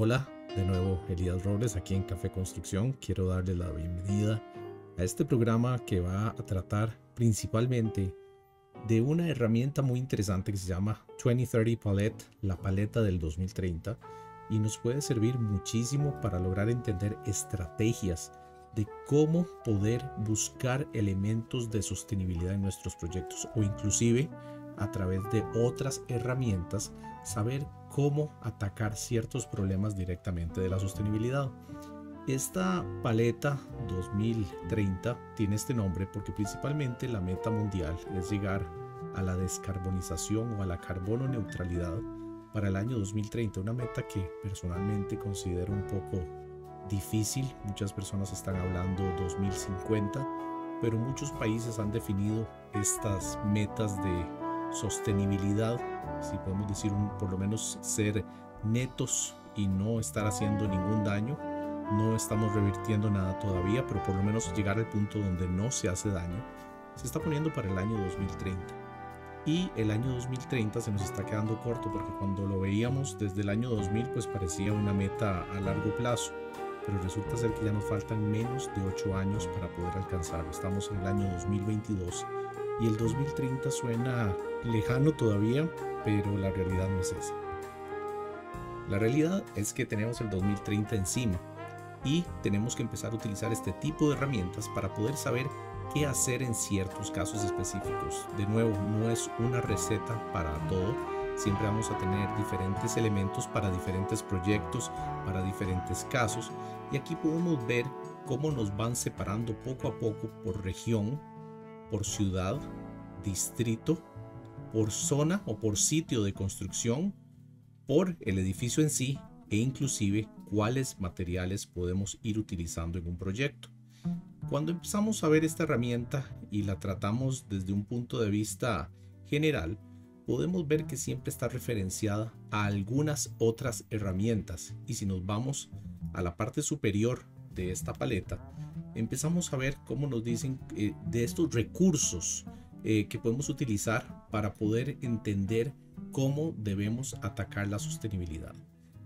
Hola, de nuevo Elías Robles aquí en Café Construcción. Quiero darle la bienvenida a este programa que va a tratar principalmente de una herramienta muy interesante que se llama 2030 Palette, la paleta del 2030, y nos puede servir muchísimo para lograr entender estrategias de cómo poder buscar elementos de sostenibilidad en nuestros proyectos o inclusive a través de otras herramientas saber cómo atacar ciertos problemas directamente de la sostenibilidad. Esta paleta 2030 tiene este nombre porque principalmente la meta mundial es llegar a la descarbonización o a la carbono neutralidad para el año 2030, una meta que personalmente considero un poco difícil. Muchas personas están hablando 2050, pero muchos países han definido estas metas de sostenibilidad, si podemos decir por lo menos ser netos y no estar haciendo ningún daño. No estamos revirtiendo nada todavía, pero por lo menos llegar al punto donde no se hace daño. Se está poniendo para el año 2030. Y el año 2030 se nos está quedando corto porque cuando lo veíamos desde el año 2000 pues parecía una meta a largo plazo. Pero resulta ser que ya nos faltan menos de 8 años para poder alcanzarlo. Estamos en el año 2022 y el 2030 suena lejano todavía, pero la realidad no es esa. La realidad es que tenemos el 2030 encima y tenemos que empezar a utilizar este tipo de herramientas para poder saber qué hacer en ciertos casos específicos. De nuevo, no es una receta para todo. Siempre vamos a tener diferentes elementos para diferentes proyectos, para diferentes casos. Y aquí podemos ver cómo nos van separando poco a poco por región, por ciudad, distrito por zona o por sitio de construcción, por el edificio en sí e inclusive cuáles materiales podemos ir utilizando en un proyecto. Cuando empezamos a ver esta herramienta y la tratamos desde un punto de vista general, podemos ver que siempre está referenciada a algunas otras herramientas y si nos vamos a la parte superior de esta paleta, empezamos a ver cómo nos dicen eh, de estos recursos eh, que podemos utilizar para poder entender cómo debemos atacar la sostenibilidad.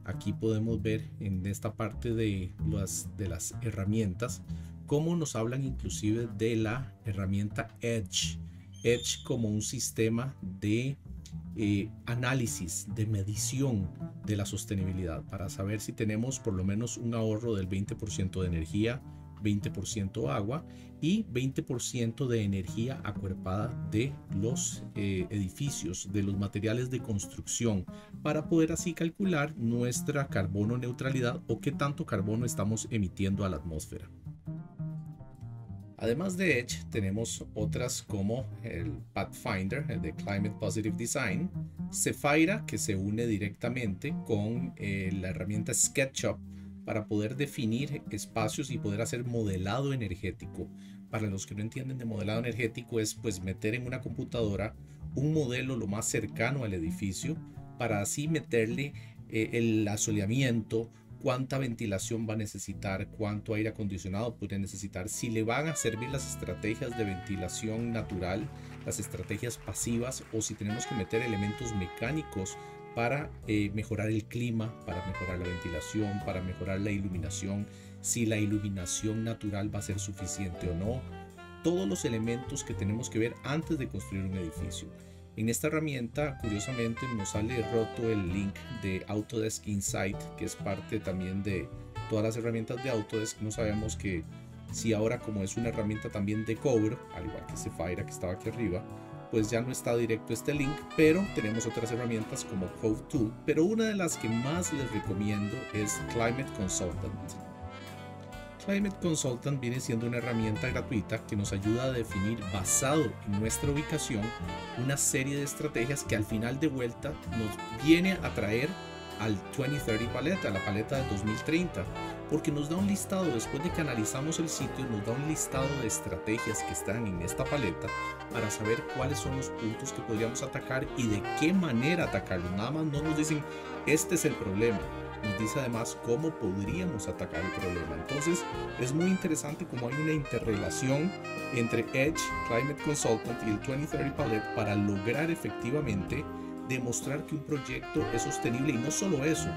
Aquí podemos ver en esta parte de las, de las herramientas cómo nos hablan inclusive de la herramienta Edge. Edge como un sistema de eh, análisis, de medición de la sostenibilidad para saber si tenemos por lo menos un ahorro del 20% de energía, 20% agua y 20% de energía acuerpada de los eh, edificios, de los materiales de construcción, para poder así calcular nuestra carbono neutralidad o qué tanto carbono estamos emitiendo a la atmósfera. Además de Edge, tenemos otras como el Pathfinder, el de Climate Positive Design, Cephira, que se une directamente con eh, la herramienta SketchUp para poder definir espacios y poder hacer modelado energético. Para los que no entienden de modelado energético es pues meter en una computadora un modelo lo más cercano al edificio para así meterle eh, el asoleamiento, cuánta ventilación va a necesitar, cuánto aire acondicionado puede necesitar, si le van a servir las estrategias de ventilación natural, las estrategias pasivas o si tenemos que meter elementos mecánicos para eh, mejorar el clima, para mejorar la ventilación, para mejorar la iluminación, si la iluminación natural va a ser suficiente o no, todos los elementos que tenemos que ver antes de construir un edificio. En esta herramienta, curiosamente, nos sale roto el link de Autodesk Insight, que es parte también de todas las herramientas de Autodesk. No sabemos que si ahora como es una herramienta también de cobro, al igual que Cephira que estaba aquí arriba, pues ya no está directo este link, pero tenemos otras herramientas como Code Tool, pero una de las que más les recomiendo es Climate Consultant. Climate Consultant viene siendo una herramienta gratuita que nos ayuda a definir basado en nuestra ubicación una serie de estrategias que al final de vuelta nos viene a traer al 2030 paleta, a la paleta de 2030 porque nos da un listado, después de que analizamos el sitio, nos da un listado de estrategias que están en esta paleta para saber cuáles son los puntos que podríamos atacar y de qué manera atacarlos. Nada más no nos dicen, este es el problema, nos dice además cómo podríamos atacar el problema. Entonces es muy interesante cómo hay una interrelación entre Edge, Climate Consultant y el 2030 Palette para lograr efectivamente demostrar que un proyecto es sostenible y no solo eso,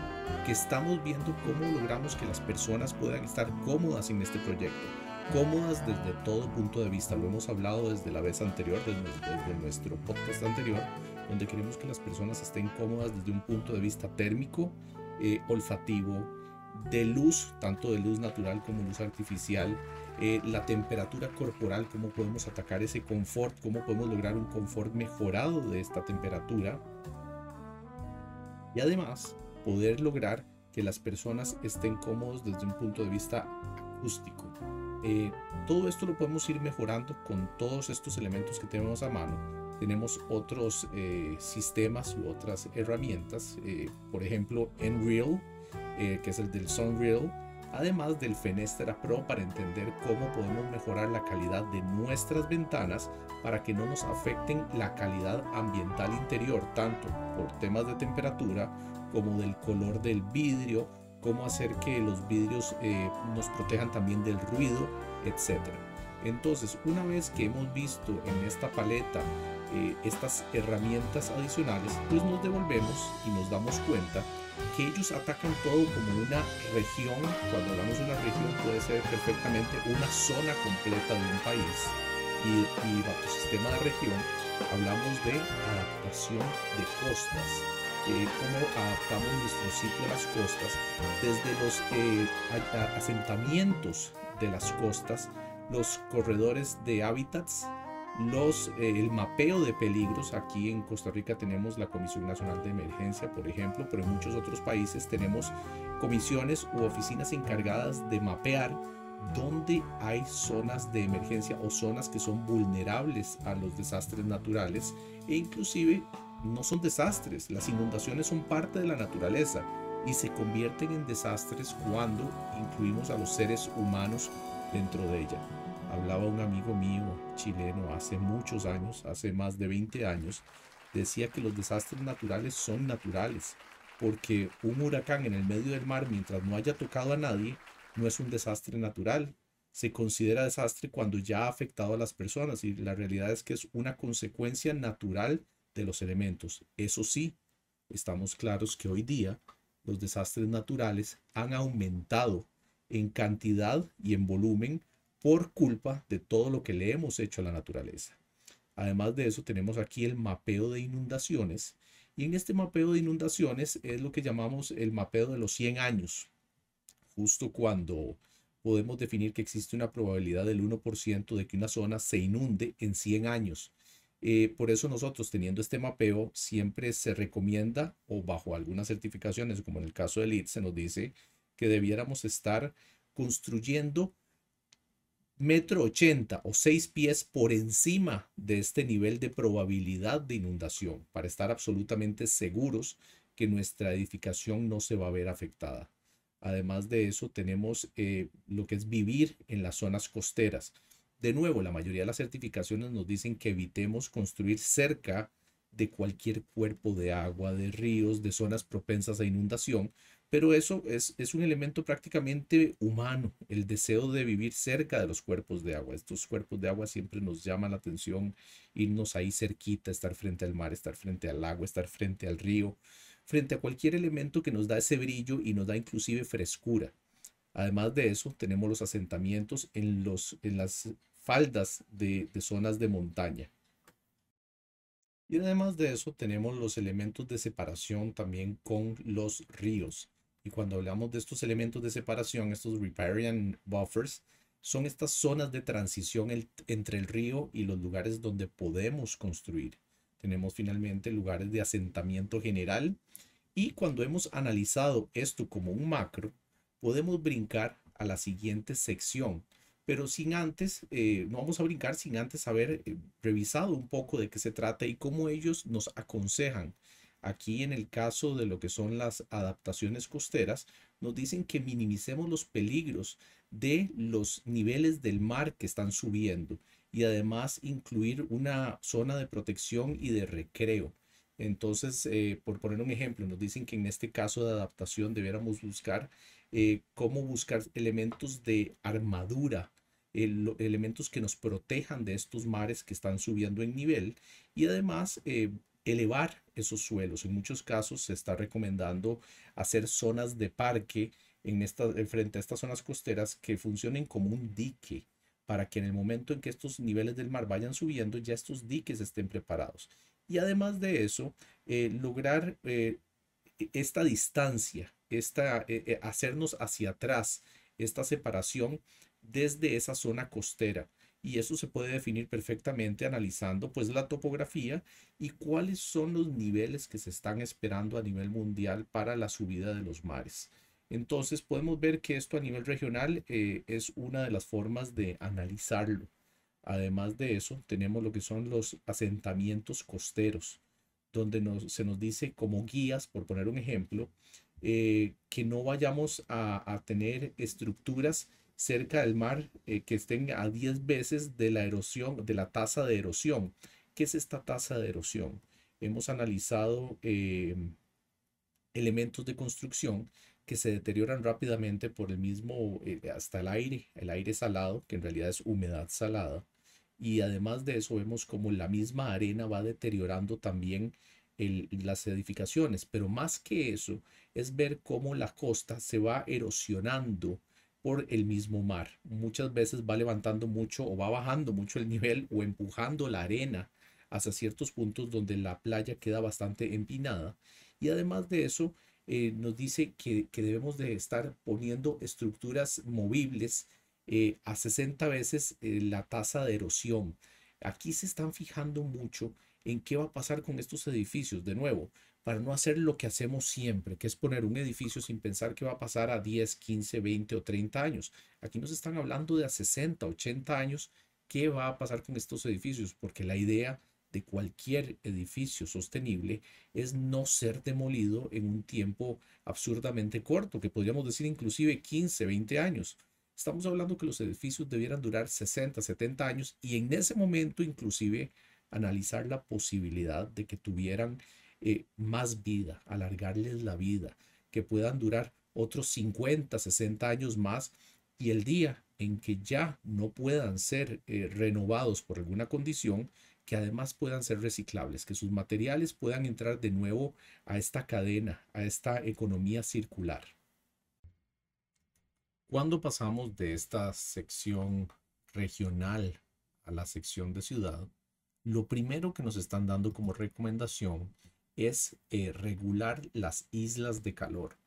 que estamos viendo cómo logramos que las personas puedan estar cómodas en este proyecto, cómodas desde todo punto de vista. Lo hemos hablado desde la vez anterior, desde, nuestro podcast anterior, donde queremos que las personas estén cómodas desde un punto de vista térmico, eh, olfativo, de luz, tanto de luz natural como luz artificial, eh, la temperatura corporal, cómo podemos atacar ese confort, cómo podemos lograr un confort mejorado de esta temperatura. Y además, poder lograr que las personas estén cómodos desde un punto de vista acústico. Eh, todo esto lo podemos ir mejorando con todos estos elementos que tenemos a mano. Tenemos otros eh, sistemas u otras herramientas, por ejemplo, Enreal, que es el del Sunreal, además del Fenestra Pro para entender cómo podemos mejorar la calidad de nuestras ventanas para que no nos afecten la calidad ambiental interior, tanto por temas de temperatura como del color del vidrio, cómo hacer que los vidrios eh, nos protejan también del ruido, etc. Entonces, una vez que hemos visto en esta paleta eh, estas herramientas adicionales, pues nos devolvemos y nos damos cuenta que ellos atacan todo como una región. Cuando hablamos de una región puede ser perfectamente una zona completa de un país. Y, y bajo sistema de región hablamos de adaptación de costas. Eh, cómo adaptamos nuestro sitio a las costas desde los eh, asentamientos de las costas, los corredores de hábitats, los, eh, el mapeo de peligros. Aquí en Costa Rica tenemos la Comisión Nacional de Emergencia, por ejemplo, pero en muchos otros países tenemos comisiones u oficinas encargadas de mapear dónde hay zonas de emergencia o zonas que son vulnerables a los desastres naturales e inclusive no son desastres, las inundaciones son parte de la naturaleza y se convierten en desastres cuando incluimos a los seres humanos dentro de ella hablaba un amigo mío chileno hace muchos años, hace más de 20 años, decía que los desastres naturales son naturales, porque un huracán en el medio del mar mientras no haya tocado a nadie, no es un desastre natural. Se considera desastre cuando ya ha afectado a las personas y la realidad es que es una consecuencia natural de los elementos. Eso sí, estamos claros que hoy día los desastres naturales han aumentado en cantidad y en volumen por culpa de todo lo que le hemos hecho a la naturaleza. Además de eso, tenemos aquí el mapeo de inundaciones. Y en este mapeo de inundaciones es lo que llamamos el mapeo de los 100 años. Justo cuando podemos definir que existe una probabilidad del 1% de que una zona se inunde en 100 años. Eh, por eso nosotros teniendo este mapeo siempre se recomienda o bajo algunas certificaciones como en el caso del IT se nos dice que debiéramos estar construyendo metro ochenta o seis pies por encima de este nivel de probabilidad de inundación para estar absolutamente seguros que nuestra edificación no se va a ver afectada. Además de eso, tenemos eh, lo que es vivir en las zonas costeras. De nuevo, la mayoría de las certificaciones nos dicen que evitemos construir cerca de cualquier cuerpo de agua, de ríos, de zonas propensas a inundación, pero eso es, un elemento prácticamente humano, el deseo de vivir cerca de los cuerpos de agua. Estos cuerpos de agua siempre nos llaman la atención, irnos ahí cerquita, estar frente al mar, estar frente al agua, estar frente al río, frente a cualquier elemento que nos da ese brillo y nos da inclusive frescura. Además de eso, tenemos los asentamientos en, los, en las faldas de, zonas de montaña. Y además de eso, tenemos los elementos de separación también con los ríos. Y cuando hablamos de estos elementos de separación, estos riparian buffers, son estas zonas de transición entre el río y los lugares donde podemos construir. Tenemos finalmente lugares de asentamiento general y cuando hemos analizado esto como un macro, podemos brincar a la siguiente sección, pero sin antes, eh, no vamos a brincar sin antes haber eh, revisado un poco de qué se trata y cómo ellos nos aconsejan Aquí en el caso de lo que son las adaptaciones costeras, nos dicen que minimicemos los peligros de los niveles del mar que están subiendo y además incluir una zona de protección y de recreo. Entonces, eh, por poner un ejemplo, nos dicen que en este caso de adaptación debiéramos buscar eh, cómo buscar elementos de armadura, elementos que nos protejan de estos mares que están subiendo en nivel y además eh, elevar esos suelos. En muchos casos se está recomendando hacer zonas de parque en esta, frente a estas zonas costeras que funcionen como un dique para que en el momento en que estos niveles del mar vayan subiendo, ya estos diques estén preparados. Y además de eso, eh, lograr eh, esta distancia, esta, eh, hacernos hacia atrás, esta separación desde esa zona costera. Y eso se puede definir perfectamente analizando pues la topografía y cuáles son los niveles que se están esperando a nivel mundial para la subida de los mares. Entonces podemos ver que esto a nivel regional eh, es una de las formas de analizarlo. Además de eso, tenemos lo que son los asentamientos costeros, donde se nos dice como guías, por poner un ejemplo, eh, que no vayamos a, tener estructuras cerca del mar eh, que estén a 10 veces de la erosión, de la tasa de erosión. ¿Qué es esta tasa de erosión? Hemos analizado elementos de construcción que se deterioran rápidamente por el mismo, eh, hasta el aire, el aire salado, que en realidad es humedad salada. Y además de eso vemos como la misma arena va deteriorando también las edificaciones. Pero más que eso, es ver cómo la costa se va erosionando por el mismo mar. Muchas veces va levantando mucho o va bajando mucho el nivel o empujando la arena hacia ciertos puntos donde la playa queda bastante empinada. Y además de eso, eh, nos dice que, debemos de estar poniendo estructuras movibles eh, a 60 veces eh, la tasa de erosión. Aquí se están fijando mucho en qué va a pasar con estos edificios, de nuevo, para no hacer lo que hacemos siempre, que es poner un edificio sin pensar qué va a pasar a 10, 15, 20 o 30 años. Aquí nos están hablando de a 60, 80 años, qué va a pasar con estos edificios, porque la idea de cualquier edificio sostenible es no ser demolido en un tiempo absurdamente corto, que podríamos decir inclusive 15, 20 años. Estamos hablando que los edificios debieran durar 60, 70 años y en ese momento inclusive analizar la posibilidad de que tuvieran eh, más vida, alargarles la vida, que puedan durar otros 50, 60 años más y el día en que ya no puedan ser eh, renovados por alguna condición, que además puedan ser reciclables, que sus materiales puedan entrar de nuevo a esta cadena, a esta economía circular. Cuando pasamos de esta sección regional a la sección de ciudad, lo primero que nos están dando como recomendación es eh, regular las islas de calor.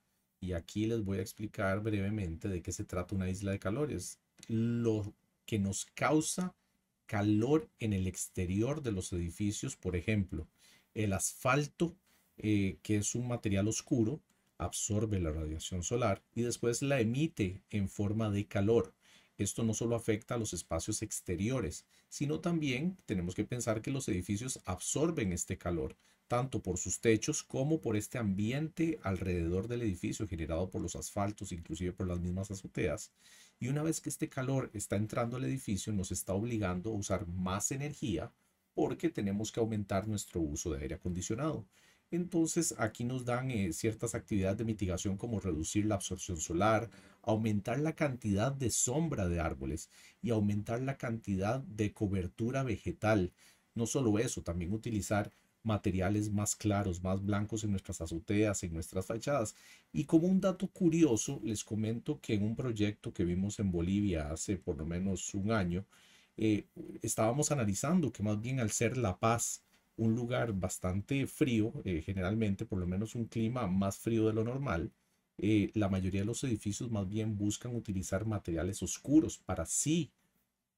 Y aquí les voy a explicar brevemente de qué se trata una isla de calor. Es lo que nos causa calor en el exterior de los edificios, por ejemplo, el asfalto, eh, que es un material oscuro, absorbe la radiación solar y después la emite en forma de calor. Esto no solo afecta a los espacios exteriores, sino también tenemos que pensar que los edificios absorben este calor, tanto por sus techos como por este ambiente alrededor del edificio generado por los asfaltos, inclusive por las mismas azoteas. Y una vez que este calor está entrando al edificio, nos está obligando a usar más energía porque tenemos que aumentar nuestro uso de aire acondicionado. Entonces aquí nos dan eh, ciertas actividades de mitigación como reducir la absorción solar, aumentar la cantidad de sombra de árboles y aumentar la cantidad de cobertura vegetal. No solo eso, también utilizar materiales más claros, más blancos en nuestras azoteas, en nuestras fachadas. Y como un dato curioso, les comento que en un proyecto que vimos en Bolivia hace por lo menos un año, eh, estábamos analizando que más bien al ser La Paz un lugar bastante frío, eh, generalmente por lo menos un clima más frío de lo normal, eh, la mayoría de los edificios más bien buscan utilizar materiales oscuros para así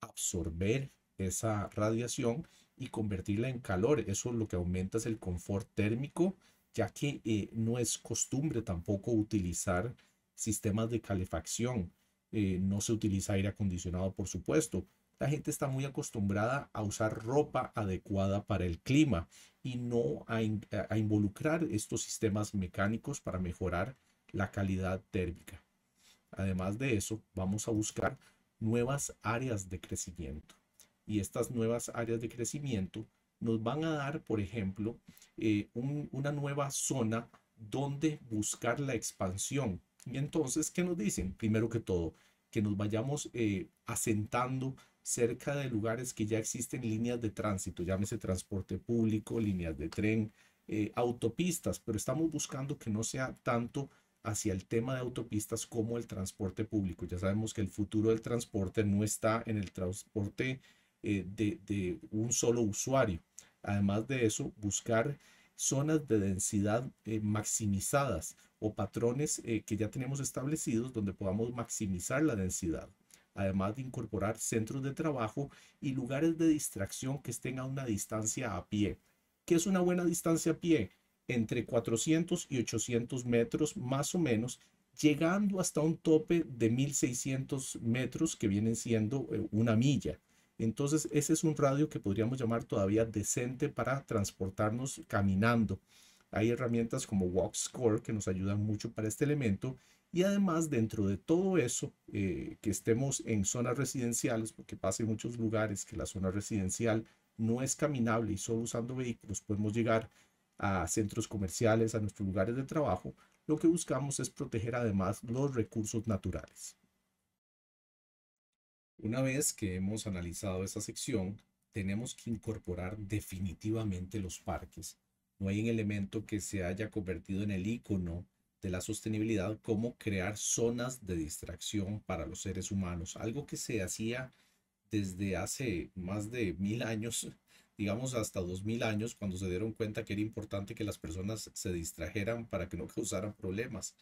absorber esa radiación y convertirla en calor. Eso lo que aumenta es el confort térmico, ya que eh, no es costumbre tampoco utilizar sistemas de calefacción. Eh, no se utiliza aire acondicionado, por supuesto. La gente está muy acostumbrada a usar ropa adecuada para el clima y no a, involucrar estos sistemas mecánicos para mejorar la calidad térmica. Además de eso, vamos a buscar nuevas áreas de crecimiento y estas nuevas áreas de crecimiento nos van a dar, por ejemplo, eh, una nueva zona donde buscar la expansión. Y entonces, ¿qué nos dicen? Primero que todo, que nos vayamos eh, asentando cerca de lugares que ya existen líneas de tránsito, llámese transporte público, líneas de tren, eh, autopistas, pero estamos buscando que no sea tanto hacia el tema de autopistas como el transporte público. Ya sabemos que el futuro del transporte no está en el transporte eh, de, un solo usuario. Además de eso, buscar zonas de densidad eh, maximizadas o patrones eh, que ya tenemos establecidos donde podamos maximizar la densidad. Además de incorporar centros de trabajo y lugares de distracción que estén a una distancia a pie. ¿Qué es una buena distancia a pie? Entre 400 y 800 metros más o menos, llegando hasta un tope de 1600 metros que vienen siendo una milla. Entonces, ese es un radio que podríamos llamar todavía decente para transportarnos caminando. Hay herramientas como WalkScore que nos ayudan mucho para este elemento. Y además, dentro de todo eso, eh, que estemos en zonas residenciales, porque pasa en muchos lugares que la zona residencial no es caminable y solo usando vehículos podemos llegar a centros comerciales, a nuestros lugares de trabajo, lo que buscamos es proteger además los recursos naturales. Una vez que hemos analizado esta sección, tenemos que incorporar definitivamente los parques. No hay un elemento que se haya convertido en el icono de la sostenibilidad como crear zonas de distracción para los seres humanos, algo que se hacía desde hace más de mil años, digamos hasta dos mil años, cuando se dieron cuenta que era importante que las personas se distrajeran para que no causaran problemas.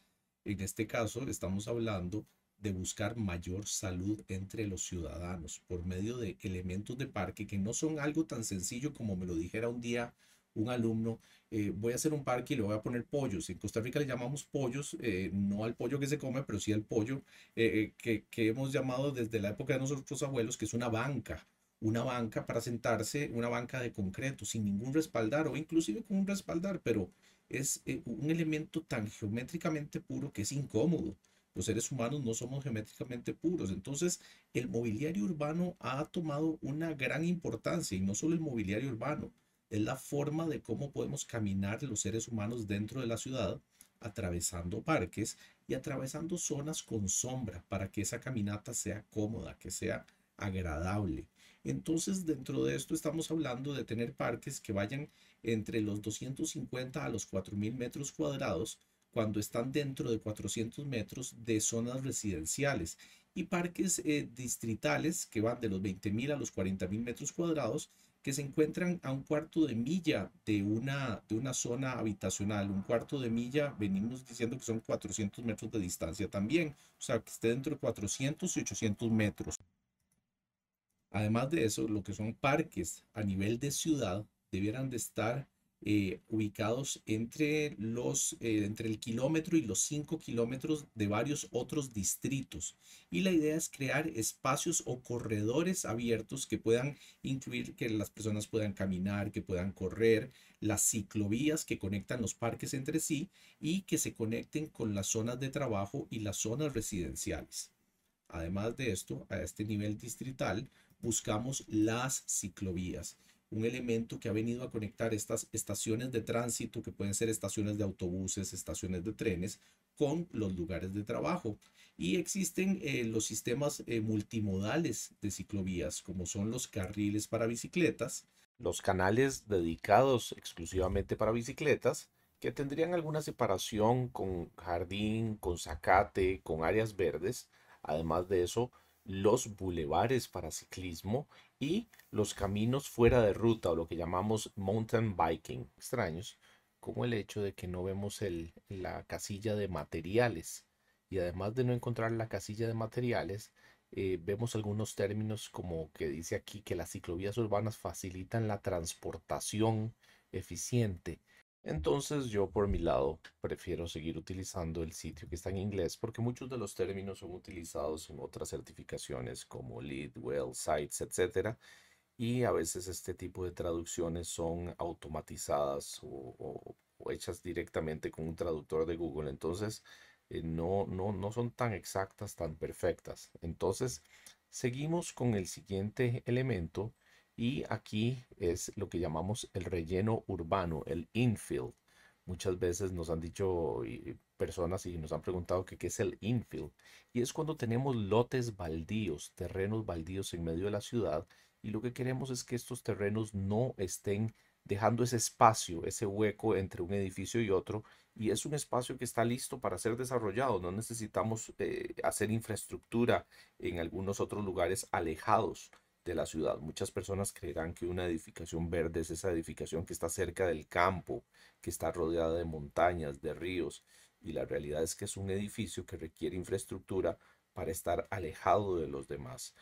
En este caso, estamos hablando de buscar mayor salud entre los ciudadanos por medio de elementos de parque que no son algo tan sencillo como me lo dijera un día un alumno, eh, voy a hacer un parque y le voy a poner pollos. En Costa Rica le llamamos pollos, eh, no al pollo que se come, pero sí al pollo eh, que, que hemos llamado desde la época de nuestros abuelos, que es una banca una banca para sentarse, una banca de concreto, sin ningún respaldar o inclusive con un respaldar, pero es un elemento tan geométricamente puro que es incómodo los seres humanos no somos geométricamente puros. Entonces, el mobiliario urbano ha tomado una gran importancia y no solo el mobiliario urbano, es la forma de cómo podemos caminar los seres humanos dentro de la ciudad, atravesando parques y atravesando zonas con sombra para que esa caminata sea cómoda, que sea agradable. Entonces, dentro de esto estamos hablando de tener parques que vayan entre los 250 a los 4000 metros cuadrados cuando están dentro de 400 metros de zonas residenciales y parques eh, distritales que van de los 20.000 a los 40.000 metros cuadrados que se encuentran a un cuarto de milla de una, de una zona habitacional. Un cuarto de milla, venimos diciendo que son 400 metros de distancia también, o sea, que esté dentro de 400 y 800 metros. Además de eso, lo que son parques a nivel de ciudad debieran de estar eh, ubicados entre, los, eh, entre el kilómetro y los 5 kilómetros de varios otros distritos. Y la idea es crear espacios o corredores abiertos que puedan incluir que las personas puedan caminar, que puedan correr, las ciclovías que conectan los parques entre sí y que se conecten con las zonas de trabajo y las zonas residenciales. Además de esto, a este nivel distrital, buscamos las ciclovías un elemento que ha venido a conectar estas estaciones de tránsito, que pueden ser estaciones de autobuses, estaciones de trenes, con los lugares de trabajo. Y existen eh, los sistemas eh, multimodales de ciclovías, como son los carriles para bicicletas, los canales dedicados exclusivamente para bicicletas, que tendrían alguna separación con jardín, con zacate, con áreas verdes. Además de eso, los bulevares para ciclismo y los caminos fuera de ruta o lo que llamamos mountain biking. Extraños, como el hecho de que no vemos el, la casilla de materiales. Y además de no encontrar la casilla de materiales, eh, vemos algunos términos como que dice aquí que las ciclovías urbanas facilitan la transportación eficiente entonces yo por mi lado prefiero seguir utilizando el sitio que está en inglés porque muchos de los términos son utilizados en otras certificaciones como Lead, Well, Sites, etc. Y a veces este tipo de traducciones son automatizadas o, hechas directamente con un traductor de Google. Entonces eh, no, no, no son tan exactas, tan perfectas. Entonces seguimos con el siguiente elemento y aquí es lo que llamamos el relleno urbano, el infill. Muchas veces nos han dicho personas y nos han preguntado qué es el infill. Y es cuando tenemos lotes baldíos, terrenos baldíos en medio de la ciudad. Y lo que queremos es que estos terrenos no estén dejando ese espacio, ese hueco entre un edificio y otro, y es un espacio que está listo para ser desarrollado. No necesitamos eh, hacer infraestructura en algunos otros lugares alejados de la ciudad. Muchas personas creerán que una edificación verde es esa edificación que está cerca del campo, que está rodeada de montañas, de ríos, y la realidad es que es un edificio que requiere infraestructura para estar alejado de los demás.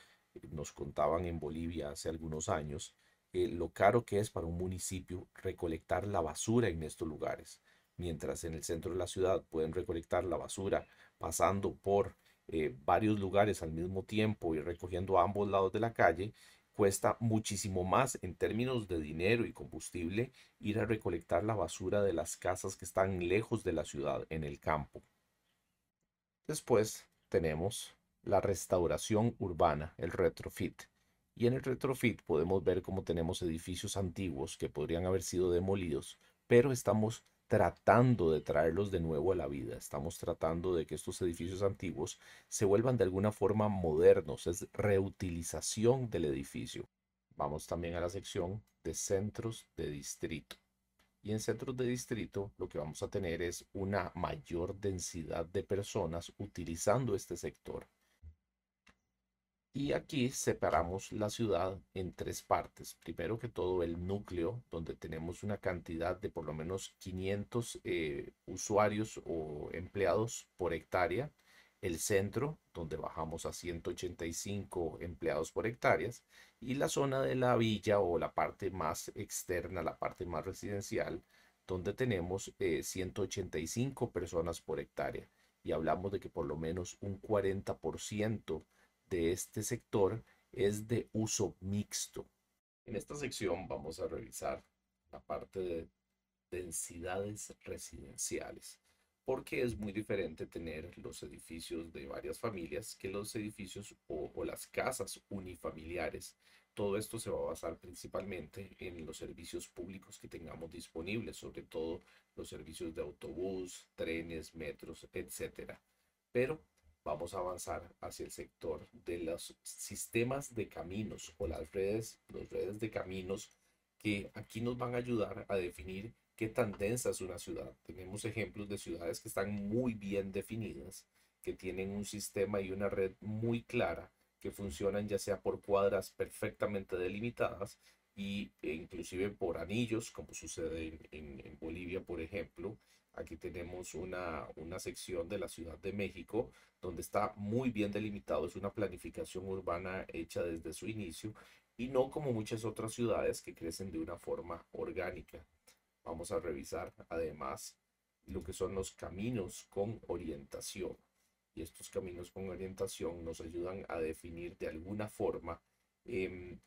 Nos contaban en Bolivia hace algunos años lo caro que es para un municipio recolectar la basura en estos lugares. Mientras en el centro de la ciudad pueden recolectar la basura pasando por eh, varios lugares al mismo tiempo y recogiendo a ambos lados de la calle, cuesta muchísimo más en términos de dinero y combustible ir a recolectar la basura de las casas que están lejos de la ciudad, en el campo. Después tenemos la restauración urbana, el retrofit. Y en el retrofit podemos ver cómo tenemos edificios antiguos que podrían haber sido demolidos, pero estamos tratando de traerlos de nuevo a la vida. Estamos tratando de que estos edificios antiguos se vuelvan de alguna forma modernos. Es reutilización del edificio. Vamos también a la sección de centros de distrito. Y en centros de distrito lo que vamos a tener es una mayor densidad de personas utilizando este sector. Y aquí separamos la ciudad en tres partes. Primero que todo el núcleo, donde tenemos una cantidad de por lo menos 500 eh, usuarios o empleados por hectárea. El centro, donde bajamos a 185 empleados por hectáreas. Y la zona de la villa o la parte más externa, la parte más residencial, donde tenemos 185 eh, personas por hectárea. Y hablamos de que por lo menos un 40% de este sector es de uso mixto. En esta sección vamos a revisar la parte de densidades residenciales, porque es muy diferente tener los edificios de varias familias que los edificios o, las casas unifamiliares. Todo esto se va a basar principalmente en los servicios públicos que tengamos disponibles, sobre todo los servicios de autobús, trenes, metros, etcétera. Pero vamos a avanzar hacia el sector de los sistemas de caminos o las redes, las redes de caminos que aquí nos van a ayudar a definir qué tan densa es una ciudad. Tenemos ejemplos de ciudades que están muy bien definidas, que tienen un sistema y una red muy clara, que funcionan ya sea por cuadras perfectamente delimitadas y, e inclusive por anillos, como sucede en, Bolivia, por ejemplo, Aquí tenemos una, una sección de la Ciudad de México donde está muy bien delimitado. Es una planificación urbana hecha desde su inicio y no como muchas otras ciudades que crecen de una forma orgánica. Vamos a revisar además lo que son los caminos con orientación. Y estos caminos con orientación nos ayudan a definir de alguna forma em,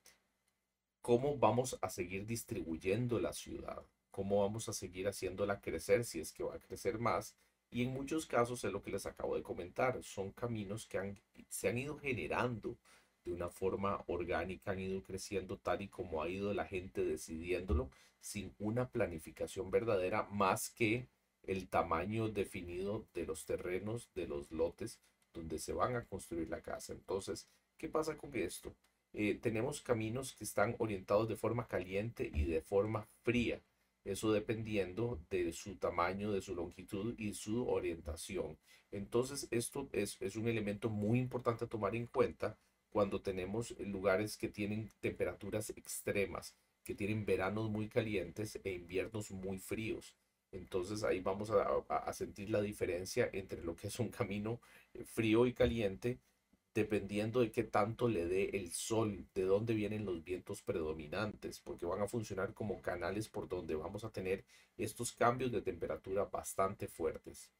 cómo vamos a seguir distribuyendo la ciudad cómo vamos a seguir haciéndola crecer si es que va a crecer más. Y en muchos casos es lo que les acabo de comentar, son caminos que se han ido generando de una forma orgánica, han ido creciendo tal y como ha ido la gente decidiéndolo, sin una planificación verdadera más que el tamaño definido de los terrenos, de los lotes donde se van a construir la casa. Entonces, ¿qué pasa con esto? Eh, tenemos caminos que están orientados de forma caliente y de forma fría eso dependiendo de su tamaño, de su longitud y su orientación. Entonces, esto es, un elemento muy importante a tomar en cuenta cuando tenemos lugares que tienen temperaturas extremas, que tienen veranos muy calientes e inviernos muy fríos. Entonces ahí vamos a, a, sentir la diferencia entre lo que es un camino eh, frío y caliente dependiendo de qué tanto le dé el sol, de dónde vienen los vientos predominantes, porque van a funcionar como canales por donde vamos a tener estos cambios de temperatura bastante fuertes.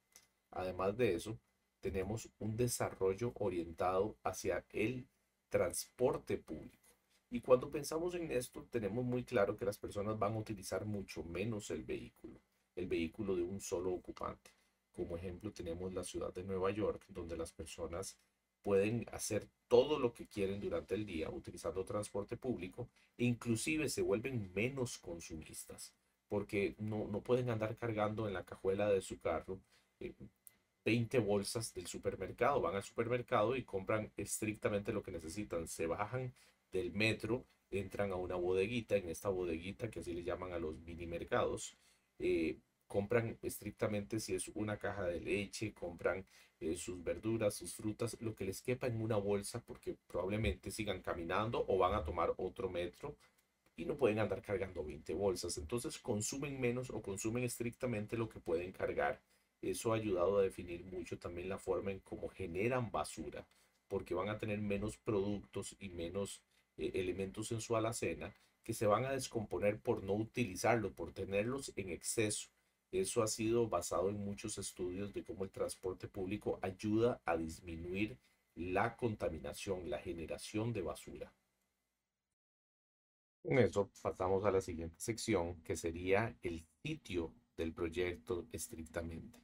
Además de eso, tenemos un desarrollo orientado hacia el transporte público. Y cuando pensamos en esto, tenemos muy claro que las personas van a utilizar mucho menos el vehículo, el vehículo de un solo ocupante. Como ejemplo, tenemos la ciudad de Nueva York, donde las personas pueden hacer todo lo que quieren durante el día utilizando transporte público e inclusive se vuelven menos consumistas porque no, pueden andar cargando en la cajuela de su carro 20 eh, bolsas del supermercado. Van al supermercado y compran estrictamente lo que necesitan. Se bajan del metro entran a una bodeguita, en esta bodeguita que así le llaman a los mini mercados, eh, compran estrictamente si es una caja de leche, compran eh, sus verduras, sus frutas, lo que les quepa en una bolsa porque probablemente sigan caminando o van a tomar otro metro y no pueden andar cargando 20 bolsas. Entonces consumen menos o consumen estrictamente lo que pueden cargar. Eso ha ayudado a definir mucho también la forma en cómo generan basura, porque van a tener menos productos y menos eh, elementos en su alacena que se van a descomponer por no utilizarlo, por tenerlos en exceso. Eso ha sido basado en muchos estudios de cómo el transporte público ayuda a disminuir la contaminación, la generación de basura. Con eso pasamos a la siguiente sección, que sería el sitio del proyecto estrictamente.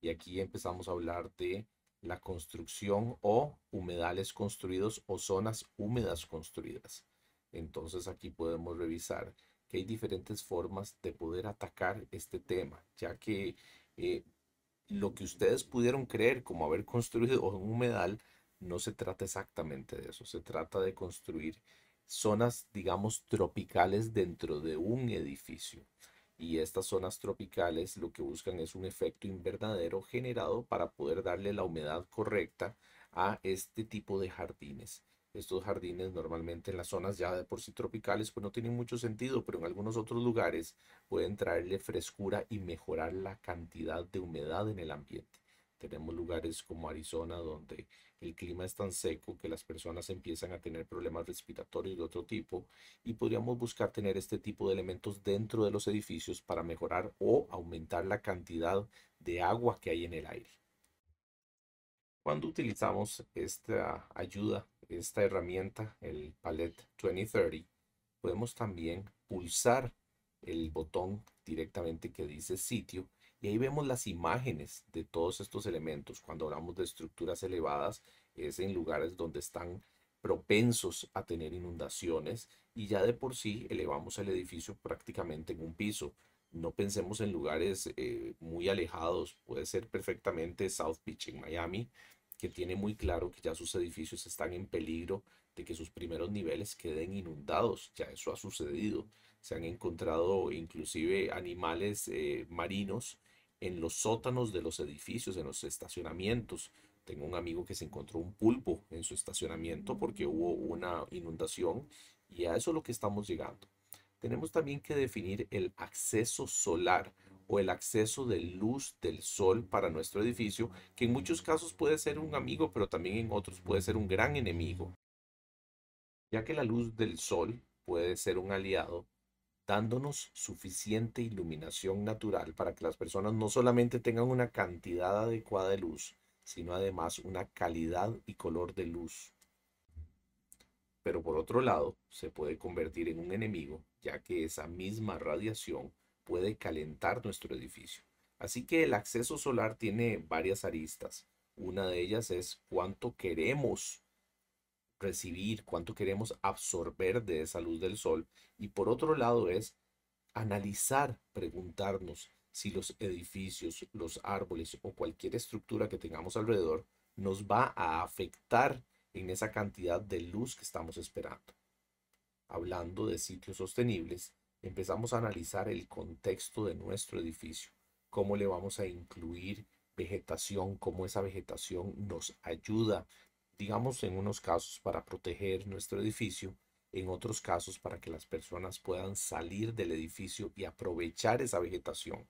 Y aquí empezamos a hablar de la construcción o humedales construidos o zonas húmedas construidas. Entonces aquí podemos revisar que hay diferentes formas de poder atacar este tema, ya que eh, lo que ustedes pudieron creer como haber construido un humedal, no se trata exactamente de eso, se trata de construir zonas, digamos, tropicales dentro de un edificio. Y estas zonas tropicales lo que buscan es un efecto invernadero generado para poder darle la humedad correcta a este tipo de jardines. Estos jardines normalmente en las zonas ya de por sí tropicales pues no tienen mucho sentido, pero en algunos otros lugares pueden traerle frescura y mejorar la cantidad de humedad en el ambiente. Tenemos lugares como Arizona donde el clima es tan seco que las personas empiezan a tener problemas respiratorios de otro tipo y podríamos buscar tener este tipo de elementos dentro de los edificios para mejorar o aumentar la cantidad de agua que hay en el aire. Cuando utilizamos esta ayuda esta herramienta, el Palette 2030, podemos también pulsar el botón directamente que dice sitio y ahí vemos las imágenes de todos estos elementos. Cuando hablamos de estructuras elevadas, es en lugares donde están propensos a tener inundaciones y ya de por sí elevamos el edificio prácticamente en un piso. No pensemos en lugares eh, muy alejados, puede ser perfectamente South Beach en Miami, que tiene muy claro que ya sus edificios están en peligro de que sus primeros niveles queden inundados. Ya eso ha sucedido. Se han encontrado inclusive animales eh, marinos en los sótanos de los edificios, en los estacionamientos. Tengo un amigo que se encontró un pulpo en su estacionamiento porque hubo una inundación y a eso es lo que estamos llegando. Tenemos también que definir el acceso solar o el acceso de luz del sol para nuestro edificio, que en muchos casos puede ser un amigo, pero también en otros puede ser un gran enemigo, ya que la luz del sol puede ser un aliado, dándonos suficiente iluminación natural para que las personas no solamente tengan una cantidad adecuada de luz, sino además una calidad y color de luz. Pero por otro lado, se puede convertir en un enemigo, ya que esa misma radiación puede calentar nuestro edificio. Así que el acceso solar tiene varias aristas. Una de ellas es cuánto queremos recibir, cuánto queremos absorber de esa luz del sol. Y por otro lado es analizar, preguntarnos si los edificios, los árboles o cualquier estructura que tengamos alrededor nos va a afectar en esa cantidad de luz que estamos esperando. Hablando de sitios sostenibles, empezamos a analizar el contexto de nuestro edificio, cómo le vamos a incluir vegetación, cómo esa vegetación nos ayuda, digamos en unos casos para proteger nuestro edificio, en otros casos para que las personas puedan salir del edificio y aprovechar esa vegetación.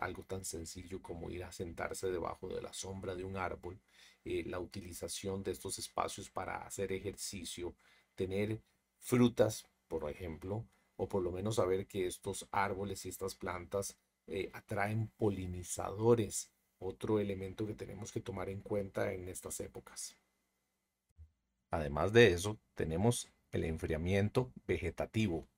Algo tan sencillo como ir a sentarse debajo de la sombra de un árbol, eh, la utilización de estos espacios para hacer ejercicio, tener frutas, por ejemplo, o por lo menos saber que estos árboles y estas plantas eh, atraen polinizadores, otro elemento que tenemos que tomar en cuenta en estas épocas. Además de eso, tenemos el enfriamiento vegetativo.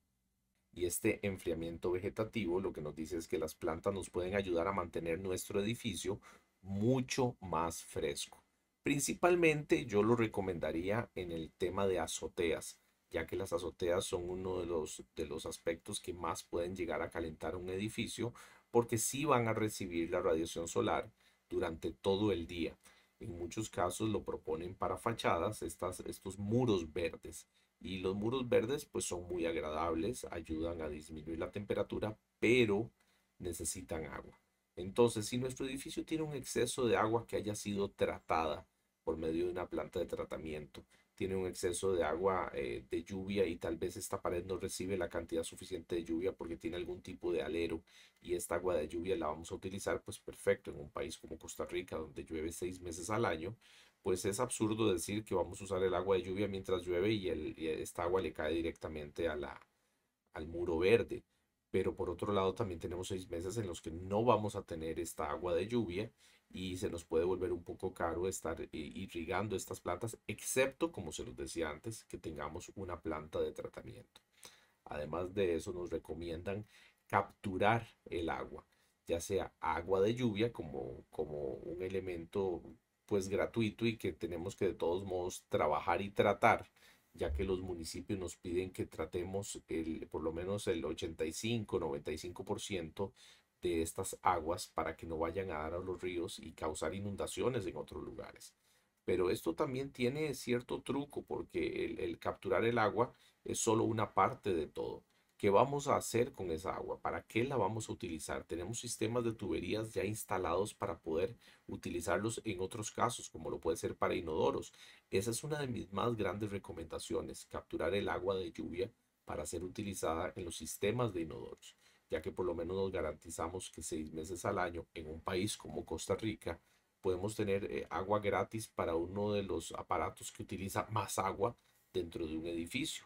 Y este enfriamiento vegetativo lo que nos dice es que las plantas nos pueden ayudar a mantener nuestro edificio mucho más fresco. Principalmente yo lo recomendaría en el tema de azoteas ya que las azoteas son uno de los, de los aspectos que más pueden llegar a calentar un edificio, porque sí van a recibir la radiación solar durante todo el día. En muchos casos lo proponen para fachadas, estas, estos muros verdes. Y los muros verdes pues son muy agradables, ayudan a disminuir la temperatura, pero necesitan agua. Entonces, si nuestro edificio tiene un exceso de agua que haya sido tratada por medio de una planta de tratamiento, tiene un exceso de agua eh, de lluvia y tal vez esta pared no recibe la cantidad suficiente de lluvia porque tiene algún tipo de alero y esta agua de lluvia la vamos a utilizar, pues perfecto, en un país como Costa Rica donde llueve seis meses al año, pues es absurdo decir que vamos a usar el agua de lluvia mientras llueve y, el, esta agua le cae directamente a la, al muro verde. Pero por otro lado también tenemos seis meses en los que no vamos a tener esta agua de lluvia y se nos puede volver un poco caro estar eh, irrigando estas plantas, excepto, como se los decía antes, que tengamos una planta de tratamiento. Además de eso, nos recomiendan capturar el agua, ya sea agua de lluvia como, como un elemento pues gratuito y que tenemos que de todos modos trabajar y tratar, ya que los municipios nos piden que tratemos el, por lo menos el 85-95% de estas aguas para que no vayan a dar a los ríos y causar inundaciones en otros lugares. Pero esto también tiene cierto truco porque el, capturar el agua es solo una parte de todo. ¿Qué vamos a hacer con esa agua? ¿Para qué la vamos a utilizar? Tenemos sistemas de tuberías ya instalados para poder utilizarlos en otros casos, como lo puede ser para inodoros. Esa es una de mis más grandes recomendaciones, capturar el agua de lluvia para ser utilizada en los sistemas de inodoros ya que por lo menos nos garantizamos que seis meses al año en un país como Costa Rica podemos tener eh, agua gratis para uno de los aparatos que utiliza más agua dentro de un edificio.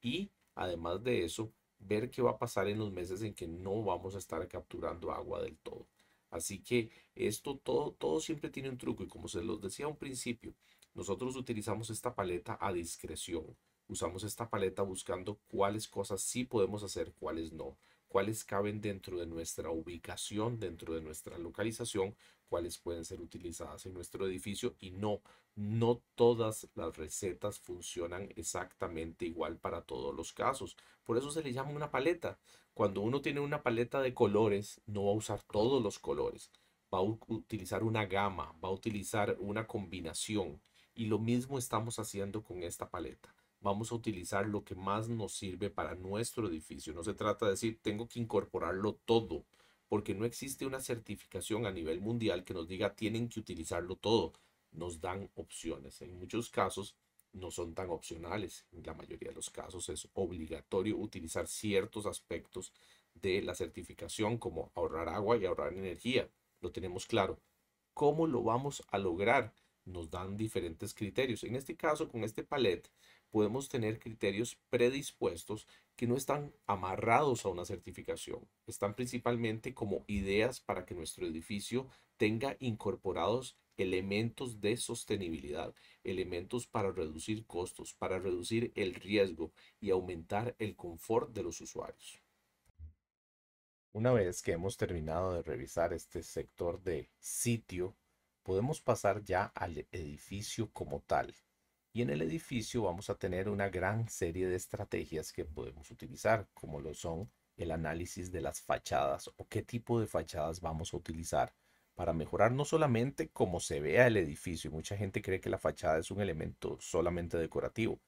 Y además de eso, ver qué va a pasar en los meses en que no vamos a estar capturando agua del todo. Así que esto todo, todo siempre tiene un truco y como se los decía a un principio, nosotros utilizamos esta paleta a discreción. Usamos esta paleta buscando cuáles cosas sí podemos hacer, cuáles no cuáles caben dentro de nuestra ubicación, dentro de nuestra localización, cuáles pueden ser utilizadas en nuestro edificio y no, no todas las recetas funcionan exactamente igual para todos los casos. Por eso se le llama una paleta. Cuando uno tiene una paleta de colores, no va a usar todos los colores. Va a utilizar una gama, va a utilizar una combinación. Y lo mismo estamos haciendo con esta paleta vamos a utilizar lo que más nos sirve para nuestro edificio. No se trata de decir, tengo que incorporarlo todo, porque no existe una certificación a nivel mundial que nos diga, tienen que utilizarlo todo. Nos dan opciones. En muchos casos no son tan opcionales. En la mayoría de los casos es obligatorio utilizar ciertos aspectos de la certificación como ahorrar agua y ahorrar energía. Lo tenemos claro. ¿Cómo lo vamos a lograr? Nos dan diferentes criterios. En este caso, con este palet, podemos tener criterios predispuestos que no están amarrados a una certificación, están principalmente como ideas para que nuestro edificio tenga incorporados elementos de sostenibilidad, elementos para reducir costos, para reducir el riesgo y aumentar el confort de los usuarios. Una vez que hemos terminado de revisar este sector de sitio, podemos pasar ya al edificio como tal. Y en el edificio vamos a tener una gran serie de estrategias que podemos utilizar, como lo son el análisis de las fachadas o qué tipo de fachadas vamos a utilizar para mejorar no solamente cómo se vea el edificio. Mucha gente cree que la fachada es un elemento solamente decorativo.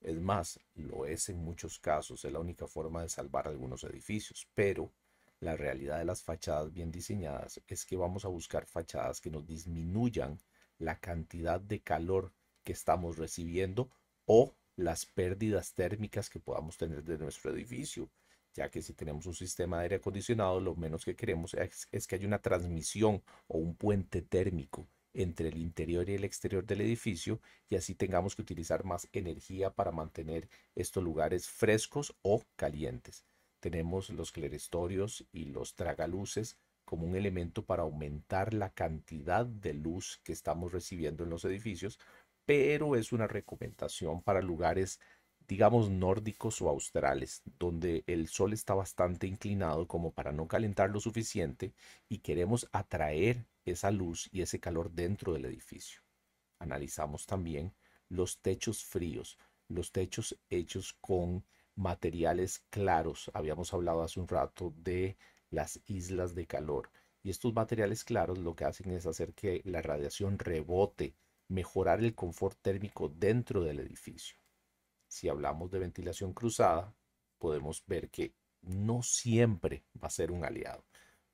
Es más, lo es en muchos casos, es la única forma de salvar algunos edificios, pero la realidad de las fachadas bien diseñadas es que vamos a buscar fachadas que nos disminuyan la cantidad de calor que estamos recibiendo o las pérdidas térmicas que podamos tener de nuestro edificio, ya que si tenemos un sistema de aire acondicionado, lo menos que queremos es, que haya una transmisión o un puente térmico entre el interior y el exterior del edificio y así tengamos que utilizar más energía para mantener estos lugares frescos o calientes. Tenemos los clerestorios y los tragaluces como un elemento para aumentar la cantidad de luz que estamos recibiendo en los edificios, pero es una recomendación para lugares, digamos, nórdicos o australes, donde el sol está bastante inclinado como para no calentar lo suficiente y queremos atraer esa luz y ese calor dentro del edificio. Analizamos también los techos fríos, los techos hechos con materiales claros. Habíamos hablado hace un rato de las islas de calor. Y estos materiales claros lo que hacen es hacer que la radiación rebote mejorar el confort térmico dentro del edificio. Si hablamos de ventilación cruzada, podemos ver que no siempre va a ser un aliado.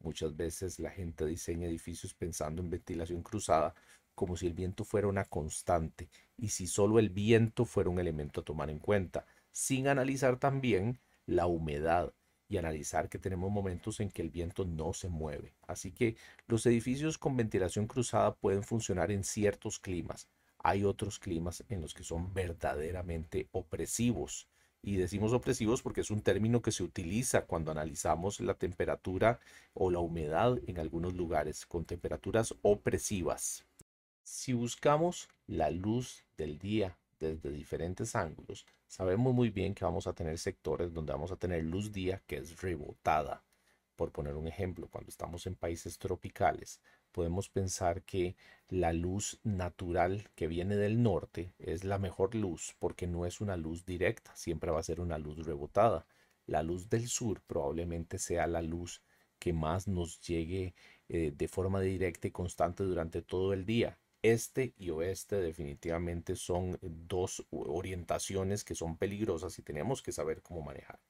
Muchas veces la gente diseña edificios pensando en ventilación cruzada como si el viento fuera una constante y si solo el viento fuera un elemento a tomar en cuenta, sin analizar también la humedad y analizar que tenemos momentos en que el viento no se mueve. Así que los edificios con ventilación cruzada pueden funcionar en ciertos climas. Hay otros climas en los que son verdaderamente opresivos y decimos opresivos porque es un término que se utiliza cuando analizamos la temperatura o la humedad en algunos lugares con temperaturas opresivas. Si buscamos la luz del día desde diferentes ángulos, sabemos muy bien que vamos a tener sectores donde vamos a tener luz día que es rebotada. Por poner un ejemplo, cuando estamos en países tropicales, podemos pensar que la luz natural que viene del norte es la mejor luz porque no es una luz directa, siempre va a ser una luz rebotada. La luz del sur probablemente sea la luz que más nos llegue eh, de forma directa y constante durante todo el día. Este y oeste definitivamente son dos orientaciones que son peligrosas y tenemos que saber cómo manejar.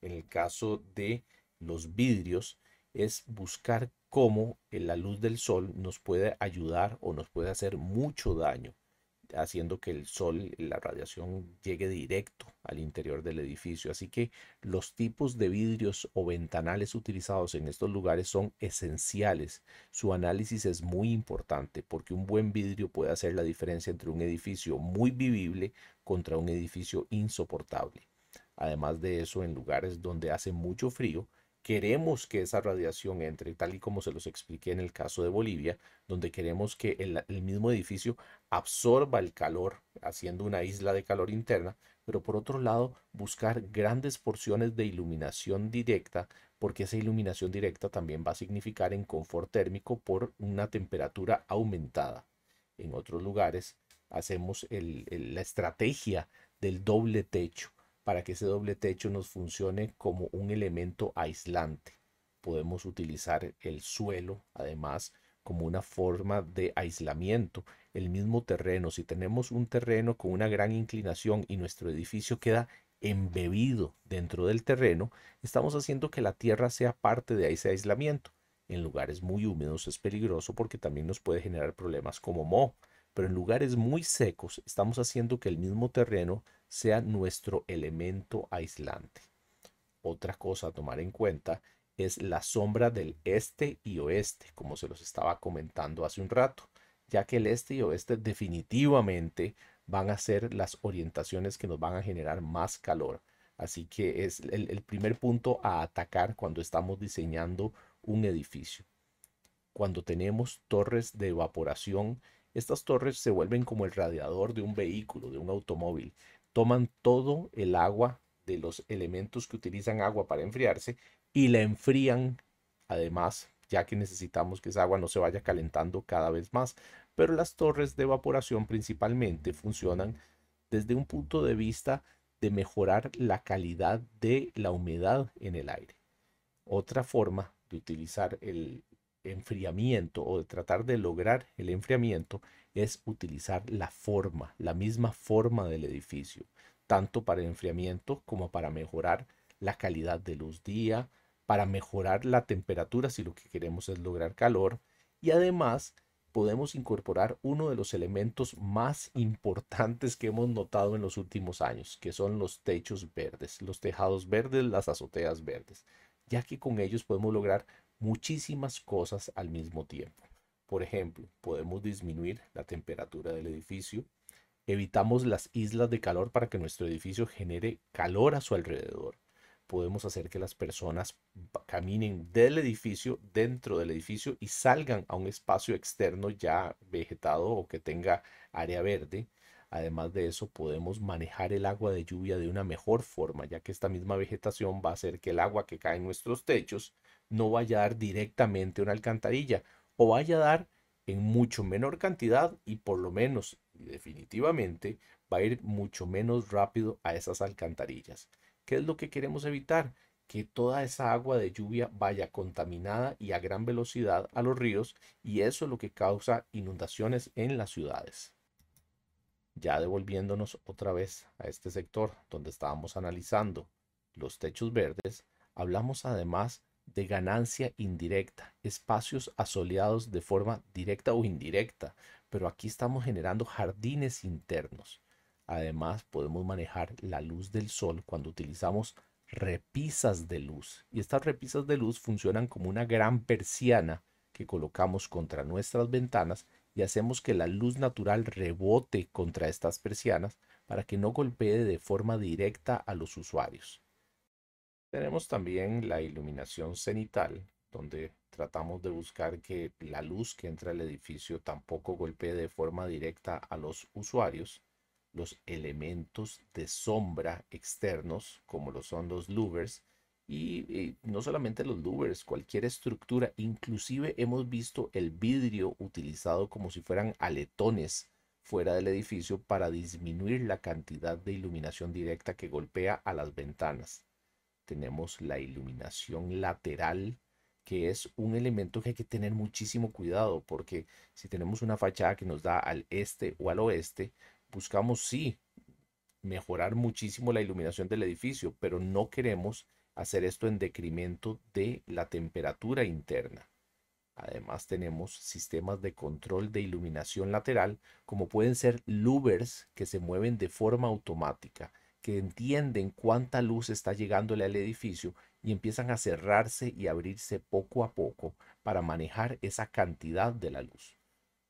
En el caso de los vidrios, es buscar cómo la luz del sol nos puede ayudar o nos puede hacer mucho daño, haciendo que el sol, la radiación llegue directo al interior del edificio. Así que los tipos de vidrios o ventanales utilizados en estos lugares son esenciales. Su análisis es muy importante porque un buen vidrio puede hacer la diferencia entre un edificio muy vivible contra un edificio insoportable. Además de eso, en lugares donde hace mucho frío, queremos que esa radiación entre, tal y como se los expliqué en el caso de Bolivia, donde queremos que el, mismo edificio absorba el calor, haciendo una isla de calor interna, pero por otro lado, buscar grandes porciones de iluminación directa, porque esa iluminación directa también va a significar en confort térmico por una temperatura aumentada. En otros lugares, hacemos la estrategia del doble techo para que ese doble techo nos funcione como un elemento aislante. Podemos utilizar el suelo, además, como una forma de aislamiento. El mismo terreno, si tenemos un terreno con una gran inclinación y nuestro edificio queda embebido dentro del terreno, estamos haciendo que la tierra sea parte de ese aislamiento. En lugares muy húmedos es peligroso porque también nos puede generar problemas como moho, pero en lugares muy secos estamos haciendo que el mismo terreno sea nuestro elemento aislante. Otra cosa a tomar en cuenta es la sombra del este y oeste, como se los estaba comentando hace un rato, ya que el este y oeste definitivamente van a ser las orientaciones que nos van a generar más calor. Así que es el, primer punto a atacar cuando estamos diseñando un edificio. Cuando tenemos torres de evaporación, estas torres se vuelven como el radiador de un vehículo, de un automóvil toman todo el agua de los elementos que utilizan agua para enfriarse y la enfrían además ya que necesitamos que esa agua no se vaya calentando cada vez más. Pero las torres de evaporación principalmente funcionan desde un punto de vista de mejorar la calidad de la humedad en el aire. Otra forma de utilizar el enfriamiento o de tratar de lograr el enfriamiento es utilizar la forma, la misma forma del edificio, tanto para el enfriamiento como para mejorar la calidad de luz día, para mejorar la temperatura si lo que queremos es lograr calor y además podemos incorporar uno de los elementos más importantes que hemos notado en los últimos años, que son los techos verdes, los tejados verdes, las azoteas verdes, ya que con ellos podemos lograr muchísimas cosas al mismo tiempo. Por ejemplo, podemos disminuir la temperatura del edificio, evitamos las islas de calor para que nuestro edificio genere calor a su alrededor. Podemos hacer que las personas caminen del edificio, dentro del edificio y salgan a un espacio externo ya vegetado o que tenga área verde. Además de eso, podemos manejar el agua de lluvia de una mejor forma, ya que esta misma vegetación va a hacer que el agua que cae en nuestros techos no vaya a dar directamente a una alcantarilla o vaya a dar en mucho menor cantidad y por lo menos y definitivamente va a ir mucho menos rápido a esas alcantarillas. ¿Qué es lo que queremos evitar? Que toda esa agua de lluvia vaya contaminada y a gran velocidad a los ríos y eso es lo que causa inundaciones en las ciudades. Ya devolviéndonos otra vez a este sector donde estábamos analizando los techos verdes, hablamos además de ganancia indirecta, espacios asoleados de forma directa o indirecta, pero aquí estamos generando jardines internos. Además, podemos manejar la luz del sol cuando utilizamos repisas de luz. Y estas repisas de luz funcionan como una gran persiana que colocamos contra nuestras ventanas y hacemos que la luz natural rebote contra estas persianas para que no golpee de forma directa a los usuarios. Tenemos también la iluminación cenital, donde tratamos de buscar que la luz que entra al edificio tampoco golpee de forma directa a los usuarios. Los elementos de sombra externos, como lo son los louvers, y, no solamente los louvers, cualquier estructura, inclusive hemos visto el vidrio utilizado como si fueran aletones fuera del edificio para disminuir la cantidad de iluminación directa que golpea a las ventanas tenemos la iluminación lateral, que es un elemento que hay que tener muchísimo cuidado, porque si tenemos una fachada que nos da al este o al oeste, buscamos sí mejorar muchísimo la iluminación del edificio, pero no queremos hacer esto en decremento de la temperatura interna. Además tenemos sistemas de control de iluminación lateral, como pueden ser louvers que se mueven de forma automática que entienden cuánta luz está llegándole al edificio y empiezan a cerrarse y abrirse poco a poco para manejar esa cantidad de la luz.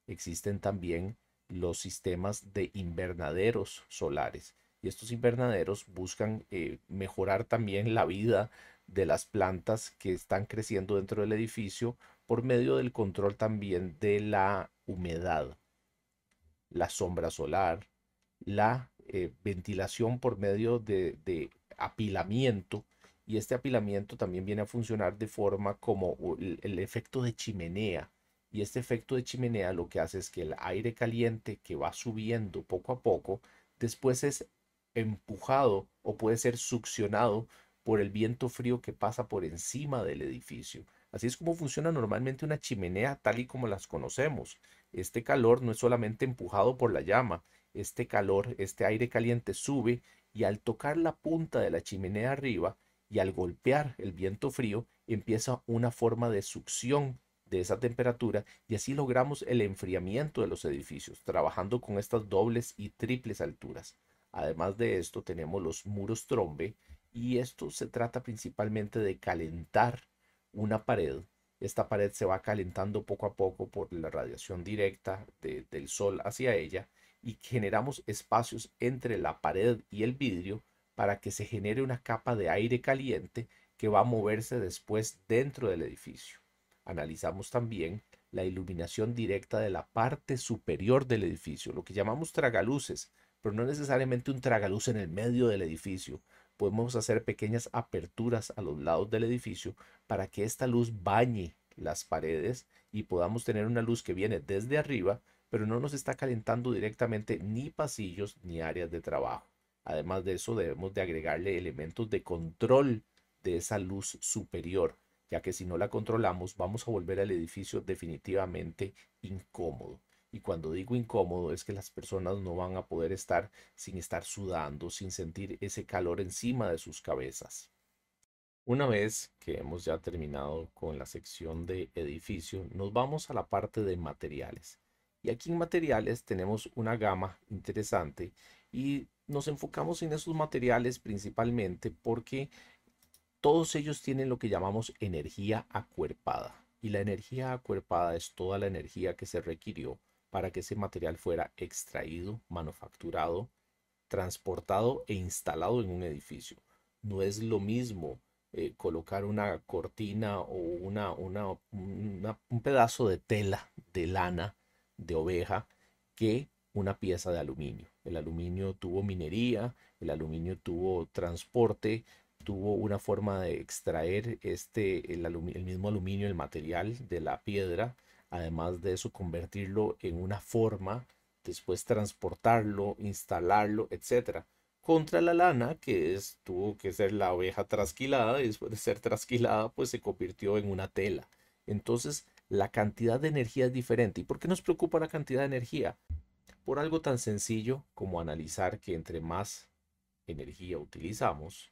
Existen también los sistemas de invernaderos solares y estos invernaderos buscan eh, mejorar también la vida de las plantas que están creciendo dentro del edificio por medio del control también de la humedad, la sombra solar, la eh, ventilación por medio de, apilamiento y este apilamiento también viene a funcionar de forma como el, efecto de chimenea. Y este efecto de chimenea lo que hace es que el aire caliente que va subiendo poco a poco, después es empujado o puede ser succionado por el viento frío que pasa por encima del edificio. Así es como funciona normalmente una chimenea tal y como las conocemos. Este calor no es solamente empujado por la llama, este calor, este aire caliente sube y al tocar la punta de la chimenea arriba y al golpear el viento frío empieza una forma de succión de esa temperatura y así logramos el enfriamiento de los edificios, trabajando con estas dobles y triples alturas. Además de esto tenemos los muros trombe y esto se trata principalmente de calentar una pared. Esta pared se va calentando poco a poco por la radiación directa del sol hacia ella y generamos espacios entre la pared y el vidrio para que se genere una capa de aire caliente que va a moverse después dentro del edificio. Analizamos también la iluminación directa de la parte superior del edificio, lo que llamamos tragaluces, pero no necesariamente un tragaluz en el medio del edificio. Podemos hacer pequeñas aperturas a los lados del edificio para que esta luz bañe las paredes y podamos tener una luz que viene desde arriba pero no nos está calentando directamente ni pasillos ni áreas de trabajo. Además de eso, debemos de agregarle elementos de control de esa luz superior, ya que si no la controlamos vamos a volver al edificio definitivamente incómodo. Y cuando digo incómodo es que las personas no van a poder estar sin estar sudando, sin sentir ese calor encima de sus cabezas. Una vez que hemos ya terminado con la sección de edificio, nos vamos a la parte de materiales. Y aquí en materiales tenemos una gama interesante y nos enfocamos en esos materiales principalmente porque todos ellos tienen lo que llamamos energía acuerpada. Y la energía acuerpada es toda la energía que se requirió para que ese material fuera extraído, manufacturado, transportado e instalado en un edificio. No es lo mismo eh, colocar una cortina o una, un pedazo de tela de lana de oveja que una pieza de aluminio. El aluminio tuvo minería, el aluminio tuvo transporte, tuvo una forma de extraer este, el, el mismo aluminio, el material de la piedra, además de eso convertirlo en una forma, después transportarlo, instalarlo, etcétera. Contra la lana, que es, tuvo que ser la oveja trasquilada, y después de ser trasquilada, pues se convirtió en una tela. Entonces, la cantidad de energía es diferente. ¿Y por qué nos preocupa la cantidad de energía? por algo tan sencillo como analizar que entre más energía utilizamos,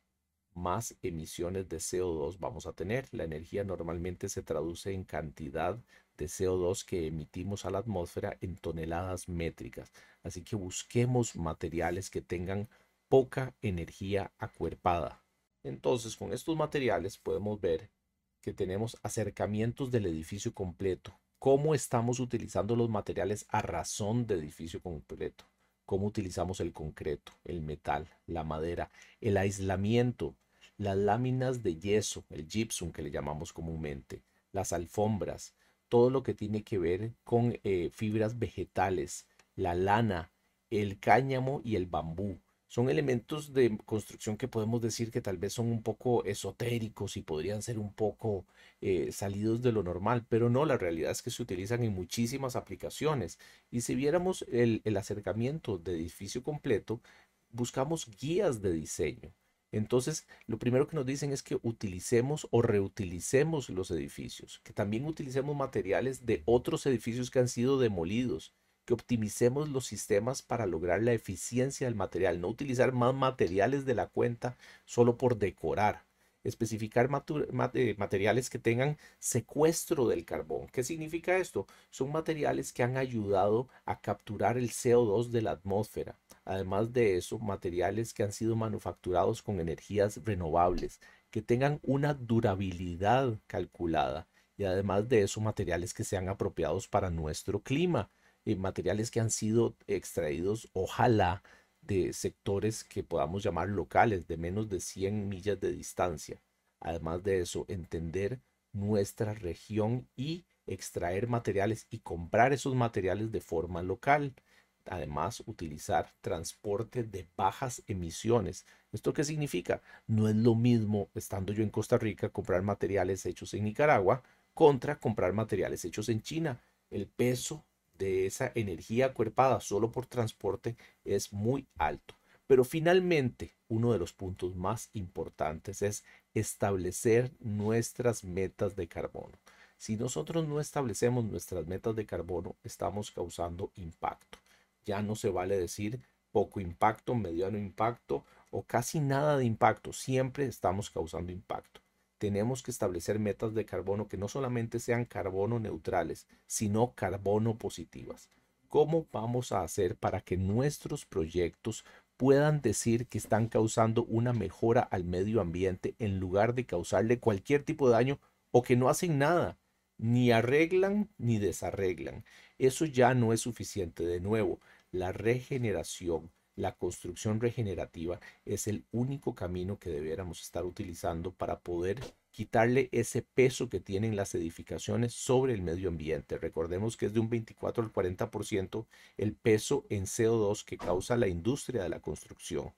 más emisiones de CO2 vamos a tener. La energía normalmente se traduce en cantidad de CO2 que emitimos a la atmósfera en toneladas métricas. Así que busquemos materiales que tengan poca energía acuerpada. Entonces, con estos materiales podemos ver que tenemos acercamientos del edificio completo. Cómo estamos utilizando los materiales a razón de edificio completo. Cómo utilizamos el concreto, el metal, la madera, el aislamiento, las láminas de yeso, el gypsum que le llamamos comúnmente, las alfombras, todo lo que tiene que ver con eh, fibras vegetales, la lana, el cáñamo y el bambú. Son elementos de construcción que podemos decir que tal vez son un poco esotéricos y podrían ser un poco eh, salidos de lo normal, pero no, la realidad es que se utilizan en muchísimas aplicaciones. Y si viéramos el, el acercamiento de edificio completo, buscamos guías de diseño. Entonces, lo primero que nos dicen es que utilicemos o reutilicemos los edificios, que también utilicemos materiales de otros edificios que han sido demolidos, que optimicemos los sistemas para lograr la eficiencia del material, no utilizar más materiales de la cuenta solo por decorar. Especificar eh, materiales que tengan secuestro del carbón. ¿Qué significa esto? Son materiales que han ayudado a capturar el CO2 de la atmósfera Además de eso, materiales que han sido manufacturados con energías renovables, que tengan una durabilidad calculada y además de eso, materiales que sean apropiados para nuestro clima, y materiales que han sido extraídos, ojalá, de sectores que podamos llamar locales, de menos de 100 millas de distancia. Además de eso, entender nuestra región y extraer materiales y comprar esos materiales de forma local además utilizar transporte de bajas emisiones. ¿Esto qué significa? No es lo mismo estando yo en Costa Rica comprar materiales hechos en Nicaragua contra comprar materiales hechos en China. El peso de esa energía acuerpada solo por transporte es muy alto. Pero finalmente, uno de los puntos más importantes es establecer nuestras metas de carbono. Si nosotros no establecemos nuestras metas de carbono, estamos causando impacto. Ya no se vale decir poco impacto, mediano impacto o casi nada de impacto. Siempre estamos causando impacto. Tenemos que establecer metas de carbono que no solamente sean carbono neutrales, sino carbono positivas. ¿Cómo vamos a hacer para que nuestros proyectos puedan decir que están causando una mejora al medio ambiente en lugar de causarle cualquier tipo de daño o que no hacen nada? Ni arreglan ni desarreglan. Eso ya no es suficiente. De nuevo, la regeneración, la construcción regenerativa es el único camino que debiéramos estar utilizando para poder quitarle ese peso que tienen las edificaciones sobre el medio ambiente. Recordemos que es de un 24 al 40% el peso en CO2 que causa la industria de la construcción.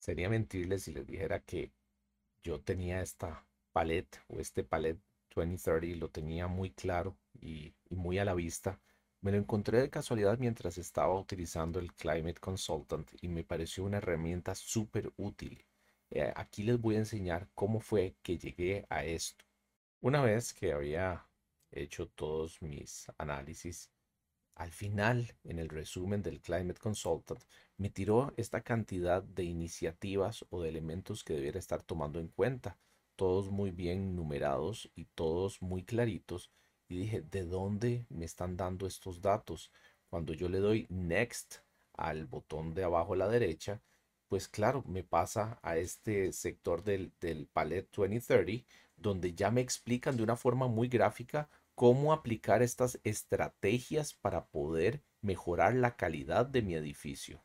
Sería mentirles si les dijera que yo tenía esta palette o este palette 2030 lo tenía muy claro y, y muy a la vista me lo encontré de casualidad mientras estaba utilizando el Climate Consultant y me pareció una herramienta súper útil. Eh, aquí les voy a enseñar cómo fue que llegué a esto. Una vez que había hecho todos mis análisis, al final, en el resumen del Climate Consultant, me tiró esta cantidad de iniciativas o de elementos que debiera estar tomando en cuenta, todos muy bien numerados y todos muy claritos y dije, ¿de dónde me están dando estos datos? Cuando yo le doy Next al botón de abajo a la derecha, pues claro, me pasa a este sector del, del Palette 2030, donde ya me explican de una forma muy gráfica cómo aplicar estas estrategias para poder mejorar la calidad de mi edificio.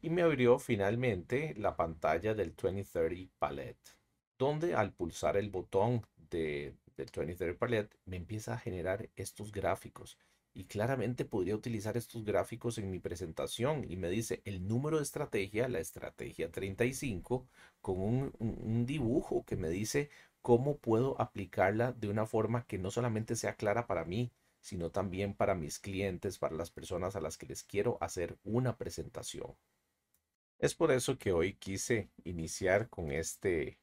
Y me abrió finalmente la pantalla del 2030 Palette, donde al pulsar el botón de, del 23 Palette me empieza a generar estos gráficos. Y claramente podría utilizar estos gráficos en mi presentación y me dice el número de estrategia, la estrategia 35, con un, un dibujo que me dice cómo puedo aplicarla de una forma que no solamente sea clara para mí, sino también para mis clientes, para las personas a las que les quiero hacer una presentación. Es por eso que hoy quise iniciar con este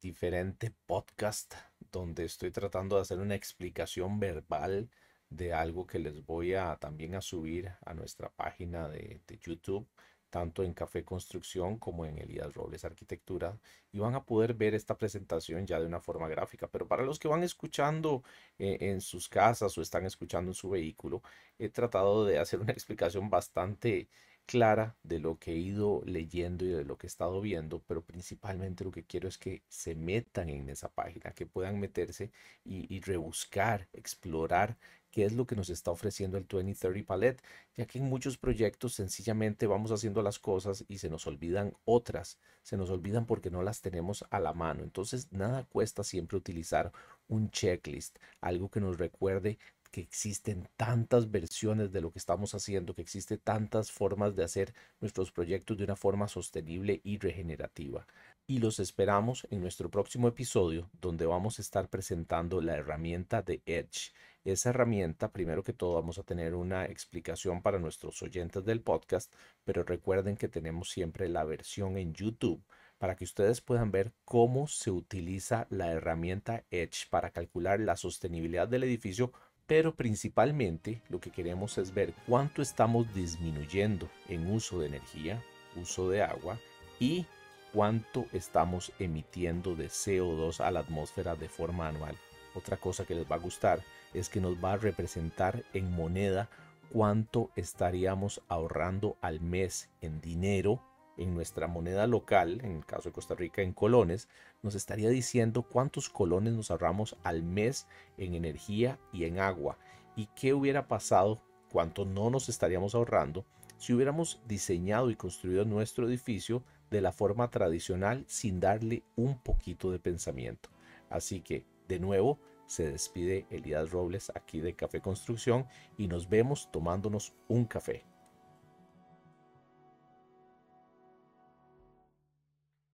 diferente podcast donde estoy tratando de hacer una explicación verbal de algo que les voy a también a subir a nuestra página de, de YouTube tanto en Café Construcción como en Elías Robles Arquitectura y van a poder ver esta presentación ya de una forma gráfica. Pero para los que van escuchando eh, en sus casas o están escuchando en su vehículo, he tratado de hacer una explicación bastante clara de lo que he ido leyendo y de lo que he estado viendo, pero principalmente lo que quiero es que se metan en esa página, que puedan meterse y, y rebuscar, explorar qué es lo que nos está ofreciendo el 2030 Palette, ya que en muchos proyectos sencillamente vamos haciendo las cosas y se nos olvidan otras, se nos olvidan porque no las tenemos a la mano. Entonces, nada cuesta siempre utilizar un checklist, algo que nos recuerde que existen tantas versiones de lo que estamos haciendo, que existen tantas formas de hacer nuestros proyectos de una forma sostenible y regenerativa. Y los esperamos en nuestro próximo episodio, donde vamos a estar presentando la herramienta de Edge esa herramienta, primero que todo, vamos a tener una explicación para nuestros oyentes del podcast, pero recuerden que tenemos siempre la versión en YouTube para que ustedes puedan ver cómo se utiliza la herramienta Edge para calcular la sostenibilidad del edificio, pero principalmente lo que queremos es ver cuánto estamos disminuyendo en uso de energía, uso de agua y cuánto estamos emitiendo de CO2 a la atmósfera de forma anual. Otra cosa que les va a gustar es que nos va a representar en moneda cuánto estaríamos ahorrando al mes en dinero en nuestra moneda local, en el caso de Costa Rica en colones, nos estaría diciendo cuántos colones nos ahorramos al mes en energía y en agua y qué hubiera pasado, cuánto no nos estaríamos ahorrando si hubiéramos diseñado y construido nuestro edificio de la forma tradicional sin darle un poquito de pensamiento. Así que, de nuevo, se despide Elías Robles aquí de Café Construcción y nos vemos tomándonos un café.